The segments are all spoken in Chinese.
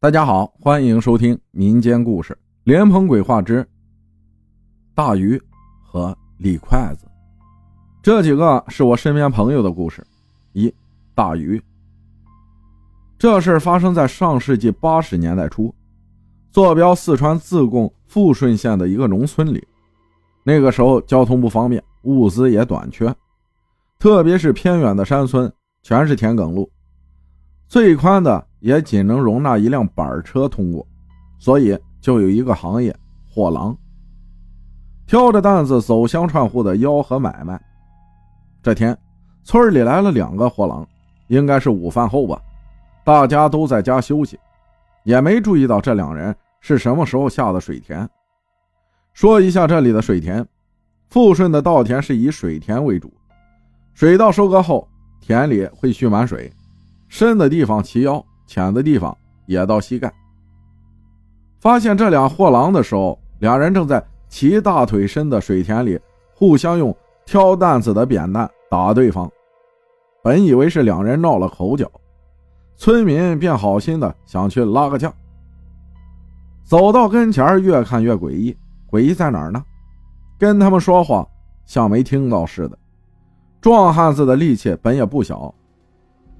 大家好，欢迎收听民间故事《莲蓬鬼话之大鱼和李筷子》。这几个是我身边朋友的故事。一大鱼，这事发生在上世纪八十年代初，坐标四川自贡富顺县的一个农村里。那个时候交通不方便，物资也短缺，特别是偏远的山村，全是田埂路，最宽的。也仅能容纳一辆板车通过，所以就有一个行业——货郎，挑着担子走乡串户的吆喝买卖。这天，村里来了两个货郎，应该是午饭后吧，大家都在家休息，也没注意到这两人是什么时候下的水田。说一下这里的水田，富顺的稻田是以水田为主，水稻收割后，田里会蓄满水，深的地方齐腰。浅的地方也到膝盖。发现这俩货郎的时候，两人正在齐大腿深的水田里互相用挑担子的扁担打对方。本以为是两人闹了口角，村民便好心的想去拉个架。走到跟前，越看越诡异。诡异在哪儿呢？跟他们说话像没听到似的。壮汉子的力气本也不小，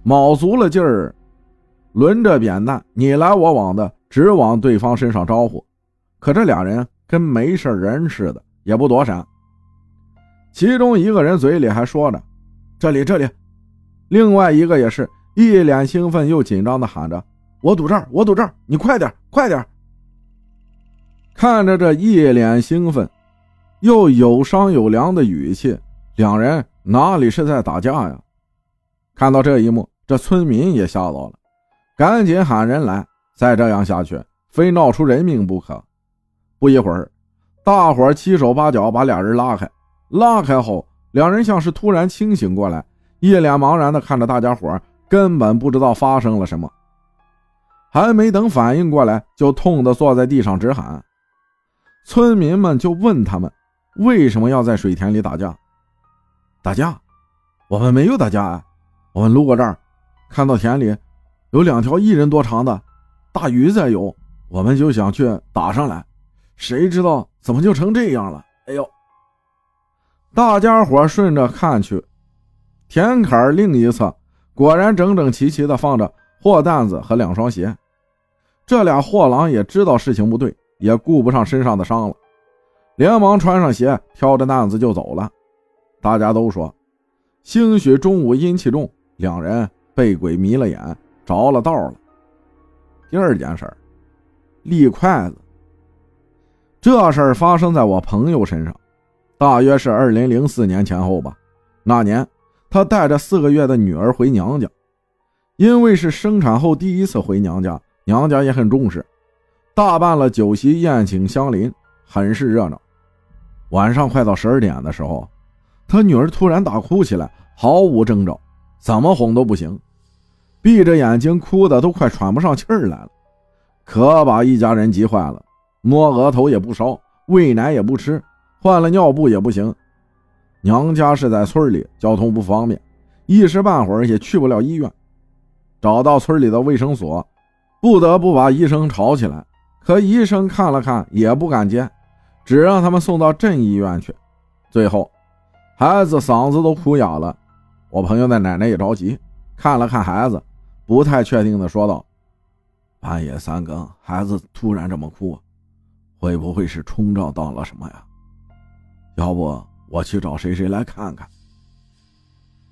卯足了劲儿。轮着扁担，你来我往的，直往对方身上招呼。可这俩人跟没事人似的，也不躲闪。其中一个人嘴里还说着：“这里，这里。”另外一个也是一脸兴奋又紧张的喊着：“我堵这儿，我堵这儿，你快点，快点！”看着这一脸兴奋又有商有量的语气，两人哪里是在打架呀？看到这一幕，这村民也吓到了。赶紧喊人来！再这样下去，非闹出人命不可。不一会儿，大伙七手八脚把俩人拉开。拉开后，两人像是突然清醒过来，一脸茫然地看着大家伙，根本不知道发生了什么。还没等反应过来，就痛得坐在地上直喊。村民们就问他们为什么要在水田里打架？打架？我们没有打架啊！我们路过这儿，看到田里。有两条一人多长的大鱼在游，我们就想去打上来，谁知道怎么就成这样了？哎呦！大家伙顺着看去，田坎另一侧果然整整齐齐的放着货担子和两双鞋。这俩货郎也知道事情不对，也顾不上身上的伤了，连忙穿上鞋，挑着担子就走了。大家都说，兴许中午阴气重，两人被鬼迷了眼。着了道了。第二件事儿，立筷子。这事儿发生在我朋友身上，大约是二零零四年前后吧。那年，他带着四个月的女儿回娘家，因为是生产后第一次回娘家，娘家也很重视，大办了酒席宴请乡邻，很是热闹。晚上快到十二点的时候，他女儿突然大哭起来，毫无征兆，怎么哄都不行。闭着眼睛哭的都快喘不上气儿来了，可把一家人急坏了。摸额头也不烧，喂奶也不吃，换了尿布也不行。娘家是在村里，交通不方便，一时半会儿也去不了医院。找到村里的卫生所，不得不把医生吵起来。可医生看了看也不敢接，只让他们送到镇医院去。最后，孩子嗓子都哭哑了。我朋友的奶奶也着急，看了看孩子。不太确定的说道：“半夜三更，孩子突然这么哭，会不会是冲撞到了什么呀？要不我去找谁谁来看看？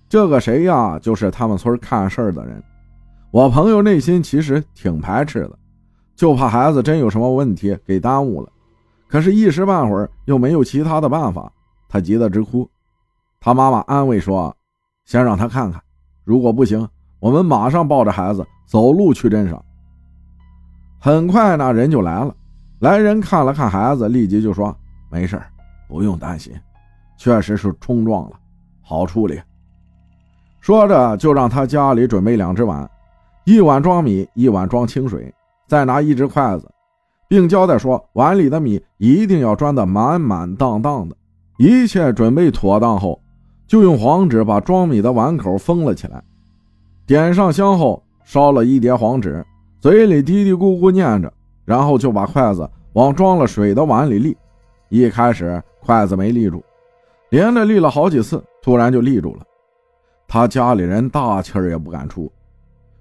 这个谁呀？就是他们村看事儿的人。我朋友内心其实挺排斥的，就怕孩子真有什么问题给耽误了。可是，一时半会儿又没有其他的办法，他急得直哭。他妈妈安慰说：‘先让他看看，如果不行。’”我们马上抱着孩子走路去镇上。很快呢，人就来了。来人看了看孩子，立即就说：“没事不用担心，确实是冲撞了，好处理。”说着就让他家里准备两只碗，一碗装米，一碗装清水，再拿一只筷子，并交代说：“碗里的米一定要装得满满当当的。”一切准备妥当后，就用黄纸把装米的碗口封了起来。点上香后，烧了一叠黄纸，嘴里嘀嘀咕咕念着，然后就把筷子往装了水的碗里立。一开始筷子没立住，连着立了好几次，突然就立住了。他家里人大气儿也不敢出。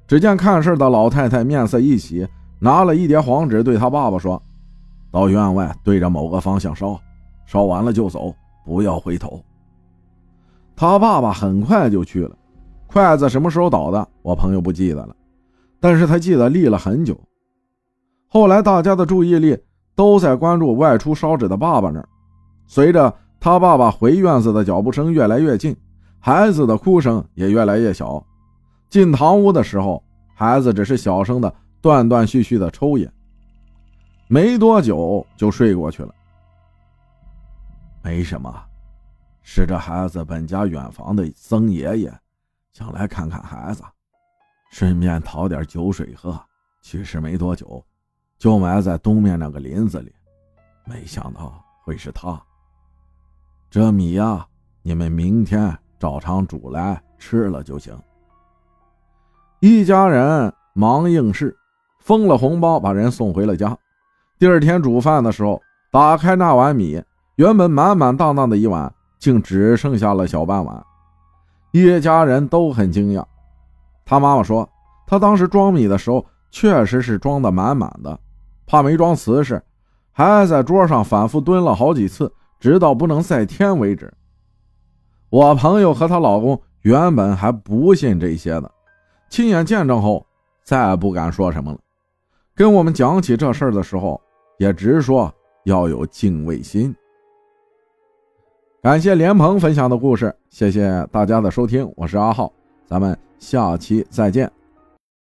只见看事的老太太面色一喜，拿了一叠黄纸，对他爸爸说：“到院外对着某个方向烧，烧完了就走，不要回头。”他爸爸很快就去了。筷子什么时候倒的，我朋友不记得了，但是他记得立了很久。后来大家的注意力都在关注外出烧纸的爸爸那儿。随着他爸爸回院子的脚步声越来越近，孩子的哭声也越来越小。进堂屋的时候，孩子只是小声的断断续续的抽烟，没多久就睡过去了。没什么，是这孩子本家远房的曾爷爷。想来看看孩子，顺便讨点酒水喝。去世没多久，就埋在东面那个林子里。没想到会是他。这米呀，你们明天照常煮来吃了就行。一家人忙应事，封了红包，把人送回了家。第二天煮饭的时候，打开那碗米，原本满满当当的一碗，竟只剩下了小半碗。一家人都很惊讶，他妈妈说，他当时装米的时候确实是装的满满的，怕没装瓷实，还在桌上反复蹲了好几次，直到不能再添为止。我朋友和她老公原本还不信这些的，亲眼见证后再不敢说什么了。跟我们讲起这事儿的时候，也直说要有敬畏心。感谢莲蓬分享的故事，谢谢大家的收听，我是阿浩，咱们下期再见。